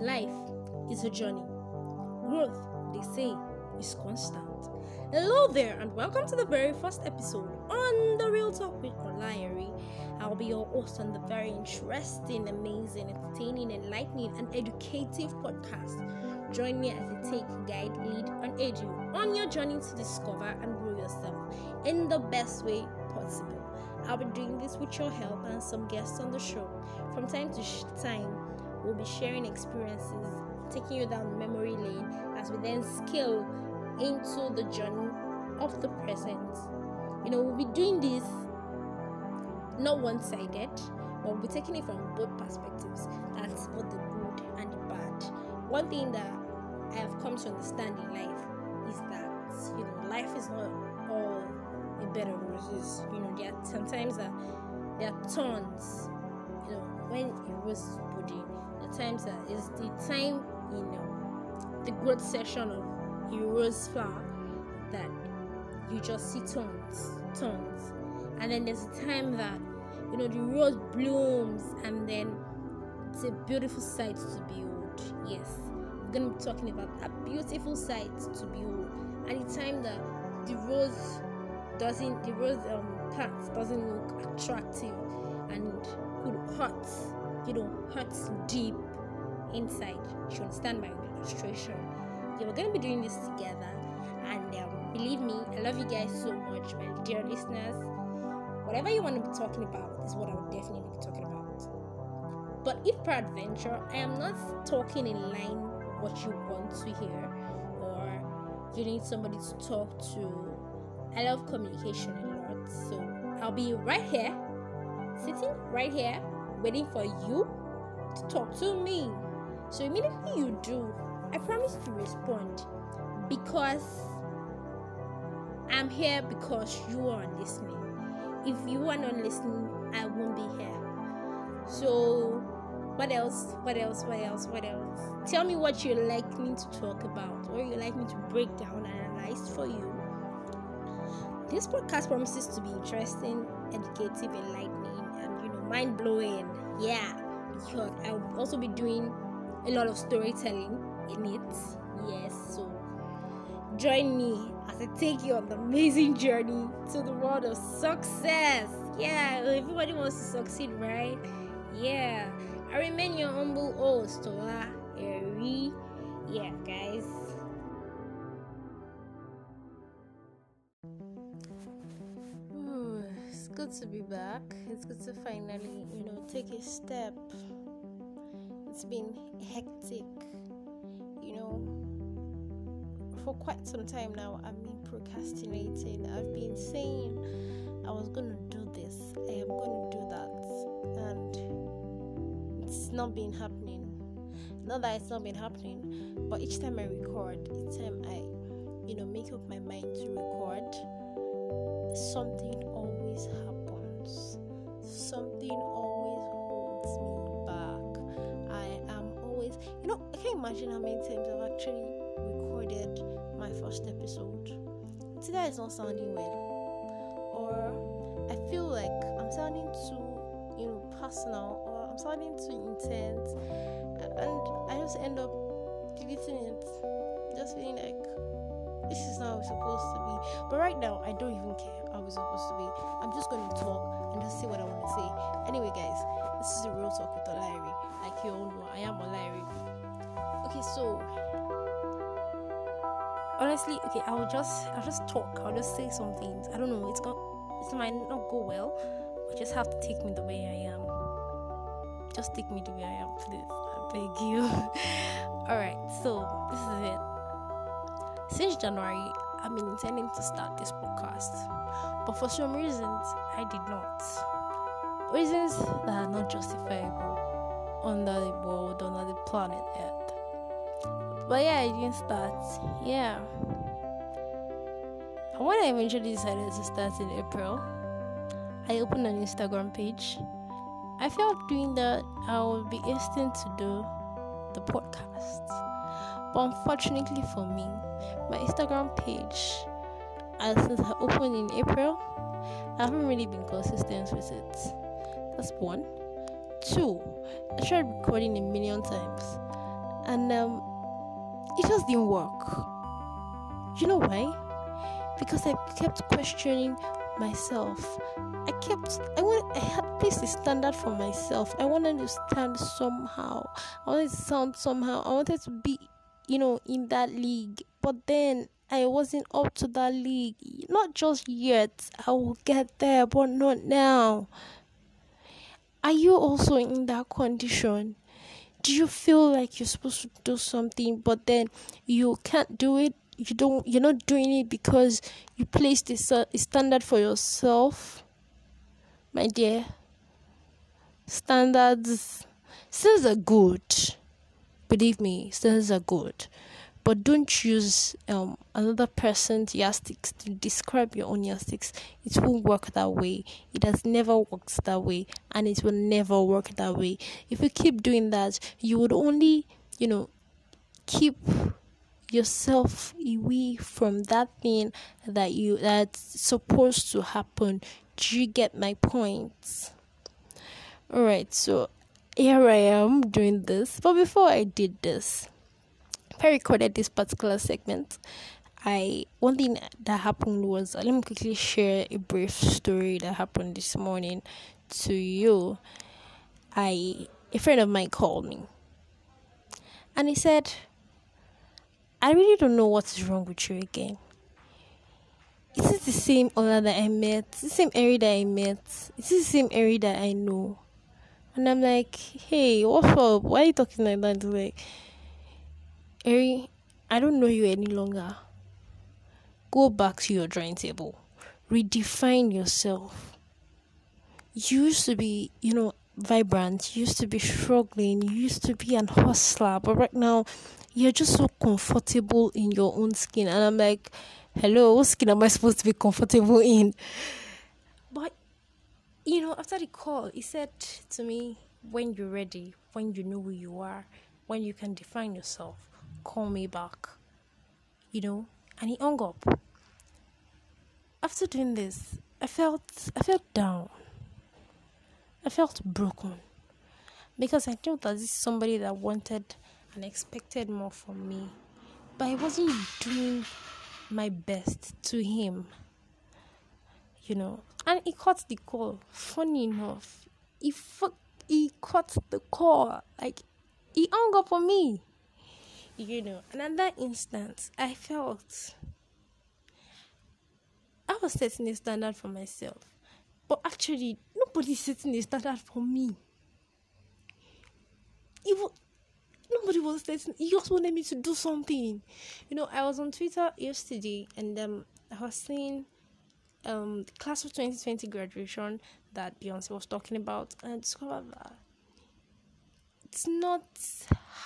Life is a journey. Growth, they say, is constant. Hello there, and welcome to the very first episode on The Real Talk with Olayeri. I'll be your host on the very interesting, amazing, entertaining, enlightening, and educative podcast. Join me as a take, guide, lead, and aid you on your journey to discover and grow yourself in the best way possible. I'll be doing this with your help and some guests on the show. From time to time, we'll be sharing experiences, taking you down memory lane as we then scale into the journey of the present. You know, we'll be doing this not one sided, but we'll be taking it from both perspectives. That's both the good and the bad. One thing that I have come to understand in life is that, you know, life is not all a bed of roses. You know, there are sometimes that there are thorns. You know, when a rose budding, the times that is the time, you know, the growth session of a rose flower that you just see thorns, thorns, and then there's a time that you know the rose blooms, and then it's a beautiful sight to behold. Yes, we're gonna be talking about a beautiful sight to behold, and the time that the rose doesn't, the rose um, plant doesn't look attractive and could hurt, you know, hurts deep inside. You understand my illustration? Yeah, we're gonna be doing this together, and um, believe me, I love you guys so much, my dear listeners. Whatever you want to be talking about is what I would definitely be talking about. But if peradventure I am not talking in line what you want to hear, or you need somebody to talk to, I love communication a lot, so I'll be right here, sitting right here, waiting for you to talk to me. So immediately you do, I promise to respond because I'm here because you are listening. If you are not listening, I won't be here. So, what else? What else? What else? What else? Tell me what you like me to talk about, or you like me to break down and analyze for you. This podcast promises to be interesting, educative, enlightening, mind blowing. Yeah, because I will also be doing a lot of storytelling in it. Yes, so join me as I take you on the amazing journey to the world of success. Yeah, everybody wants to succeed, right? Yeah, I remain your humble host, Tola Eri. Yeah, guys. Good to be back. It's good to finally, you know, take a step. It's been hectic, you know, for quite some time now I've been procrastinating. I've been saying I was gonna do this, I am gonna do that, and it's not been happening. Not that it's not been happening, but each time I record, each time I, you know, make up my mind to record, something always happens. Imagine how many times I've actually recorded my first episode. Today it's not sounding well, or I feel like I'm sounding too, you know, personal, or I'm sounding too intense, and I just end up deleting it, just feeling like this is not how it's supposed to be. But right now, I don't even care how it's supposed to be. I'm just going to talk and just say what I want to say. Anyway, guys, this is a real talk with Olairi. Like you all know, I am Olairi. Okay, so honestly, okay, I will just I'll just talk. I'll just say some things. I don't know. It's got it might not go well, but just have to take me the way I am. Just take me the way I am, please. I beg you. All right. So this is it. Since January, I've been intending to start this podcast, but for some reasons, I did not. Reasons that are not justifiable under the world, under the planet Earth. But yeah, I didn't start. Yeah. And when I eventually decided to start in April, I opened an Instagram page. I felt doing that I would be destined to do the podcast. But unfortunately for me, my Instagram page, as since I opened in April, I haven't really been consistent with it. That's one. Two, I tried recording a million times and um, it just didn't work. You know why? Because I kept questioning myself. I kept I want I had a standard for myself. I wanted to stand somehow. I wanted to sound somehow. I wanted to be, you know, in that league. But then I wasn't up to that league. Not just yet. I will get there, but not now. Are you also in that condition? Do you feel like you're supposed to do something, but then you can't do it? You don't. You're not doing it because you placed a, a standard for yourself, my dear. Standards, standards are good. Believe me, standards are good but don't use um, another person's yardsticks to describe your own yardsticks. It won't work that way. It has never worked that way, and it will never work that way. If you keep doing that, you would only, you know, keep yourself away from that thing that you that's supposed to happen. Do you get my point? Alright, so here I am doing this. But before I did this, I recorded this particular segment, I one thing that happened was uh, let me quickly share a brief story that happened this morning to you. I a friend of mine called me and he said, I really don't know what is wrong with you again. Is it the same Ola that I met? Is the same area that I met? Is the same area that I know? And I'm like, hey, what's up? Why are you talking like that? Like, Eri, I don't know you any longer. Go back to your drawing table. Redefine yourself. You used to be, you know, vibrant. You used to be struggling. You used to be an hustler. But right now, you're just so comfortable in your own skin. And I'm like, hello, what skin am I supposed to be comfortable in? But, you know, after the call, he said to me, when you're ready, when you know who you are, when you can define yourself, call me back. You know? And he hung up. After doing this, I felt I felt down. I felt broken. Because I knew that this is somebody that wanted and expected more from me. But I wasn't doing my best to him. You know. And he caught the call. Funny enough. He he cut the call. Like he hung up on me you know, Another instant, I felt I was setting a standard for myself, but actually, nobody's setting a standard for me. Even nobody was setting. He just wanted me to do something. You know, I was on Twitter yesterday, and um, I was seeing um the class of 2020 graduation that Beyonce was talking about, and I discovered that it's not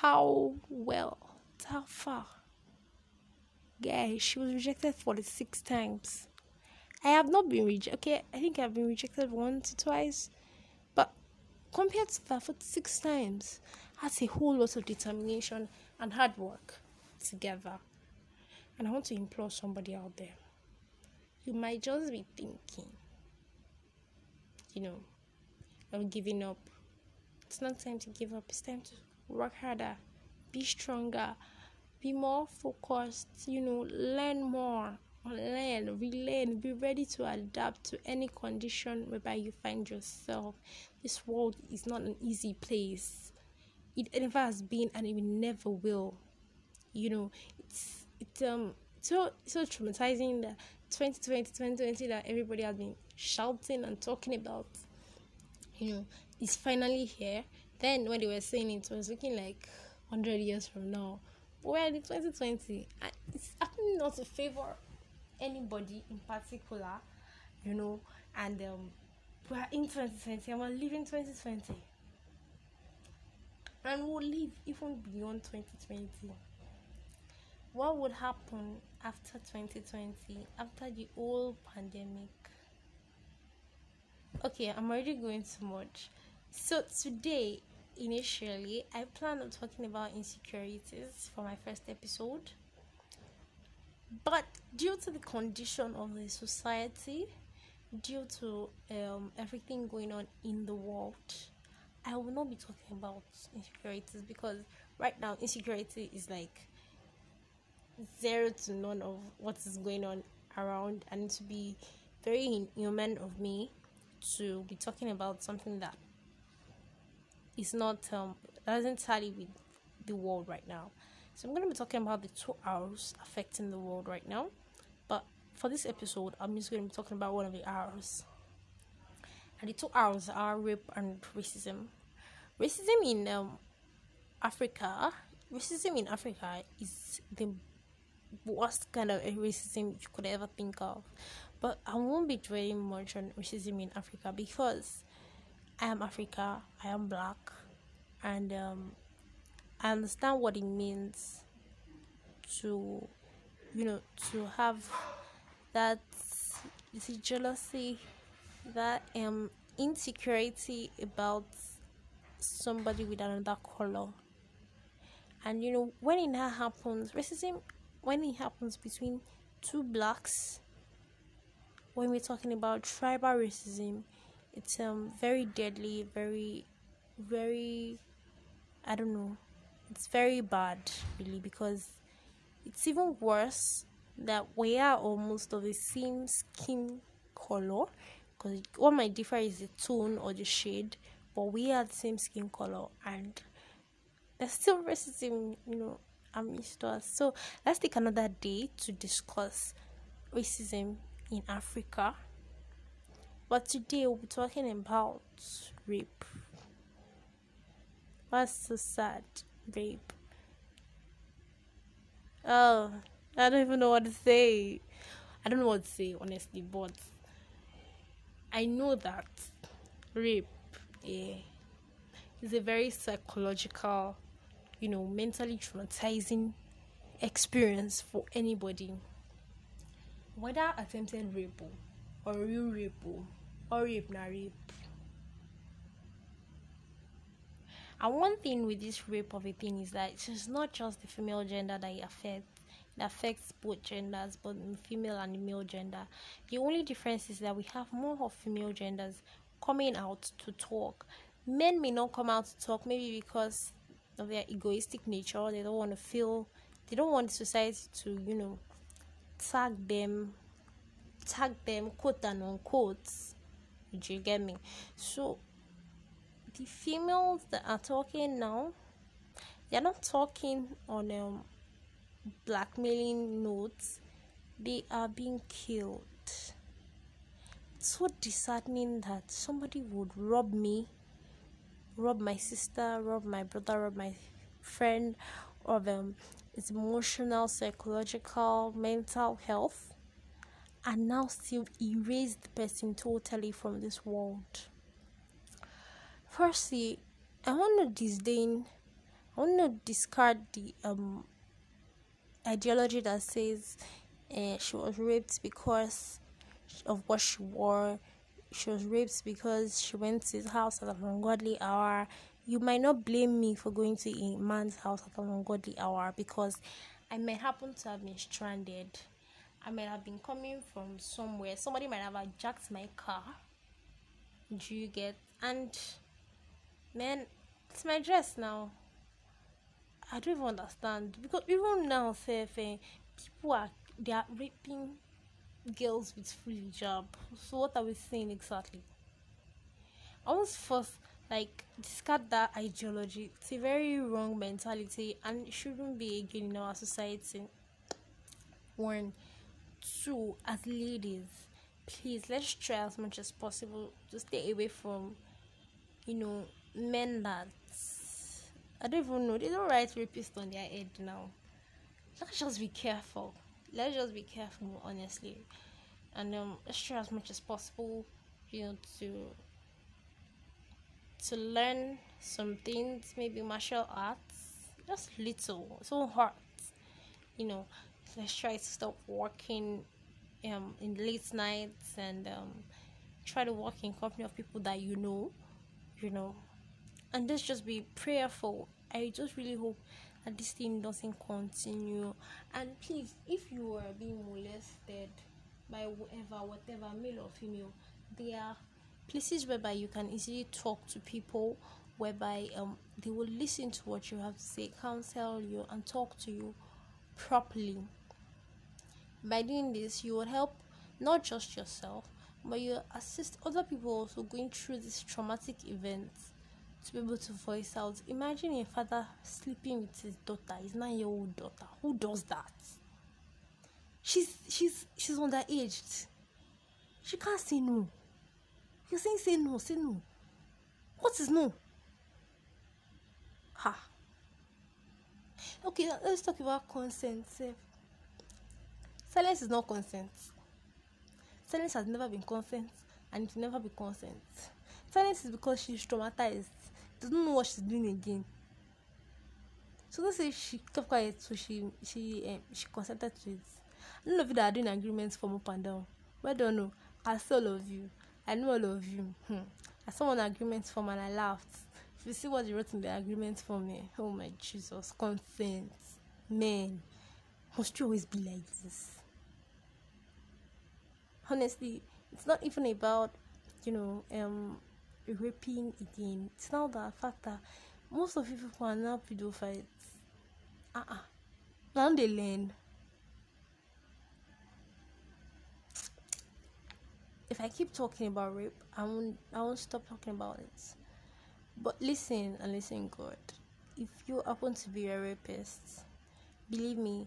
how well how far? Guys, she was rejected for the six times. I have not been rejected. Okay, I think I've been rejected once or twice. But compared to that, for six times, that's a whole lot of determination and hard work together. And I want to implore somebody out there. You might just be thinking, you know, of giving up. It's not time to give up, it's time to work harder be stronger, be more focused, you know, learn more, learn, relearn, be ready to adapt to any condition whereby you find yourself. This world is not an easy place. It never has been and it never will. You know, it's it's um so so traumatizing that 2020 2020 that everybody has been shouting and talking about you know is finally here then when they were saying it, was looking like 100 years from now. We're in 2020, and it's actually not to favor anybody in particular, you know. And um, we're in 2020, and we're living 2020, and we'll live even beyond 2020. What would happen after 2020, after the whole pandemic? Okay, I'm already going too much. So today initially, I plan on talking about insecurities for my first episode. But due to the condition of the society, due to um, everything going on in the world, I will not be talking about insecurities because right now insecurity is like zero to none of what is going on around and to be very inhuman of me to be talking about something that is not um doesn't tally with the world right now. So I'm gonna be talking about the two R's affecting the world right now. But for this episode, I'm just gonna be talking about one of the R's. And the two R's are rape and racism. Racism in um, Africa, racism in Africa is the worst kind of racism you could ever think of. But I won't be dwelling much on racism in Africa because I am Africa, I am black, and um, I understand what it means to, you know, to have that see, jealousy, that um insecurity about somebody with another color. And you know, when it happens, racism when it happens between two blacks, when we're talking about tribal racism, it's um very deadly, very very I don't know. It's very bad really because it's even worse that we are almost of the same skin color because what might differ is the tone or the shade but we are the same skin color and there's still racism you know amidst us. So let's take another day to discuss racism in africa but today we'll be talking about rape that's so sad babe. Oh, uh, I don't even know what to say. I don't know what to say, honestly, but I know that rape yeah, is a very psychological, you know, mentally traumatizing experience for anybody. Whether attempted rape or real rape or rape na rape And one thing with this rape of a thing is that it's not just the female gender that it affects. It affects both genders, both female and male gender. The only difference is that we have more of female genders coming out to talk. Men may not come out to talk, maybe because of their egoistic nature. They don't want to feel, they don't want society to, you know, tag them, tag them, quote and unquote. Do you get me? So the females that are talking now, they're not talking on um, blackmailing notes, they are being killed. It's so disheartening that somebody would rob me, rob my sister, rob my brother, rob my friend of um, its emotional, psychological, mental health, and now still erase the person totally from this world. Firstly, I want to disdain, I want to discard the um ideology that says uh, she was raped because of what she wore. She was raped because she went to his house at an ungodly hour. You might not blame me for going to a man's house at an ungodly hour because I might happen to have been stranded. I might have been coming from somewhere. Somebody might have hijacked my car. Do you get? And man, it's my dress now. I don't even understand because even now, eh, people are they are raping girls with free hijab. So what are we saying exactly? I was first like discard that ideology. It's a very wrong mentality and it shouldn't be again in our society. One, two, as ladies, please let's try as much as possible to stay away from, you know, men that I don't even know they don't write rapist on their head now. Let's just be careful. Let's just be careful, honestly, and um, let's try as much as possible, you know, to to learn some things, maybe martial arts, just little, so hard, you know. Let's try to stop working um in late nights and um try to work in company of people that you know, you know, and let's just be prayerful. I just really hope that this thing doesn't continue. And please, if you are being molested by whoever, whatever, male or female, there are places whereby you can easily talk to people whereby um they will listen to what you have to say, counsel you, and talk to you properly. By doing this, you will help not just yourself, but you assist other people also going through this traumatic event to be able to voice out. Imagine a father sleeping with his daughter, his nine-year-old daughter. Who does that? She's she's she's underaged. She can't say no. You're saying say no, say no. What is no? Ha. Okay, let's talk about consent. Silence is not consent. Silence has never been consent and it will never be consent. Silence is because she's traumatized. Doesn't know what she's doing again. So let's say she kept quiet, so she she um, she consented to it. None of you that are doing agreements from up and down. Well done, no. I saw all of you. I know all of you. Hmm. I saw an agreement form and I laughed. If you see what you wrote in the agreement form, me, oh my Jesus, consent, man, must you always be like this? Honestly, it's not even about, you know, um, raping again. It's now the fact that most of you people are now pedophiles. Uh uh-uh. uh. Now they learn. if I keep talking about rape, I won't I won't stop talking about it. But listen and listen good. If you happen to be a rapist, believe me,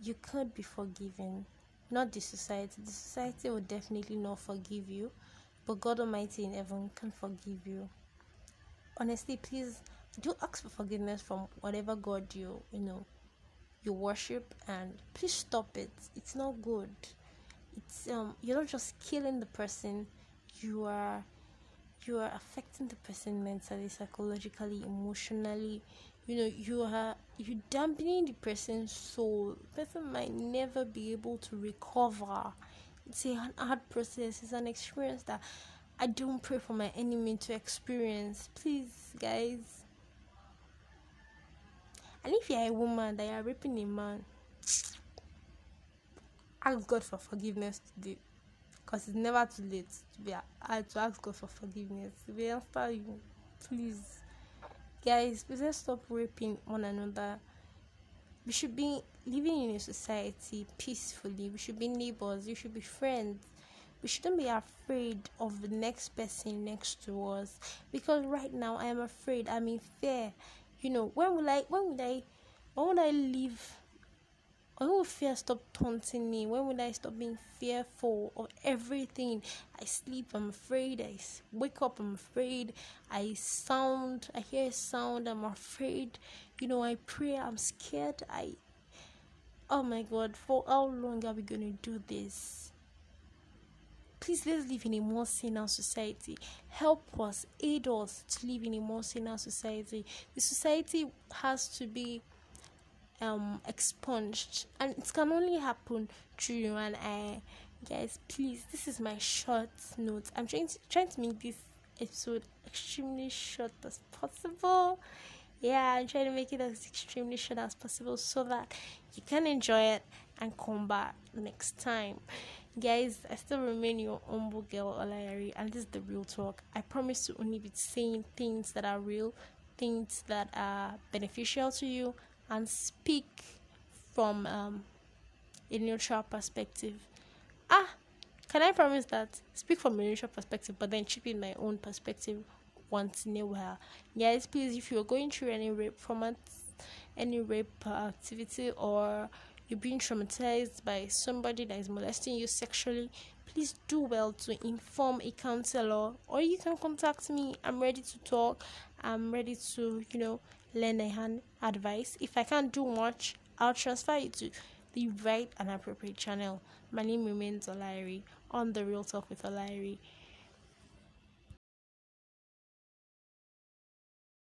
you could be forgiven. Not the society. The society will definitely not forgive you, but God Almighty in heaven can forgive you. Honestly, please do ask for forgiveness from whatever God you you know you worship and please stop it. It's not good it's um you're not just killing the person you are you are affecting the person mentally psychologically emotionally you know you are you dampening the person's soul the person might never be able to recover. It's a hard process. It's an experience that i don't pray for my enemy to experience. Please guys. And if you're a woman that you're raping a man ask God for forgiveness today. Because it's never too late to be uh, to ask God for forgiveness. We answer you, please, guys. Please stop raping one another. We should be living in a society peacefully. We should be neighbors. We should be friends. We shouldn't be afraid of the next person next to us because right now I am afraid. I'm in fear. You know when will I? When will I? When will I leave? When will fear stop taunting me? When will I stop being fearful of everything? I sleep, I'm afraid. I wake up, I'm afraid. I sound, I hear a sound, I'm afraid. You know, I pray, I'm scared. I, oh my God, for how long are we gonna do this? Please let's live in a more saner society. Help us, aid us to live in a more saner society. The society has to be um expunged. And it can only happen through you and I. Guys please this is my short note. I'm trying to trying to make this episode extremely short as possible. Yeah I'm trying to make it as extremely short as possible so that you can enjoy it and come back next time. Guys I still remain your humble girl Olayari and this is the real talk. I promise to only be saying things that are real things that are beneficial to you and speak from um, a neutral perspective. Ah, can I promise that? Speak from a neutral perspective, but then chip in my own perspective once in a while. Guys, please, if you're going through any rape format, any rape activity, or you're being traumatized by somebody that is molesting you sexually, please do well to inform a counselor or you can contact me. I'm ready to talk. I'm ready to, you know, lend a hand advice. If I can't do much, I'll transfer you to the right and appropriate channel. My name remains Olairi on the Real Talk with Olairi.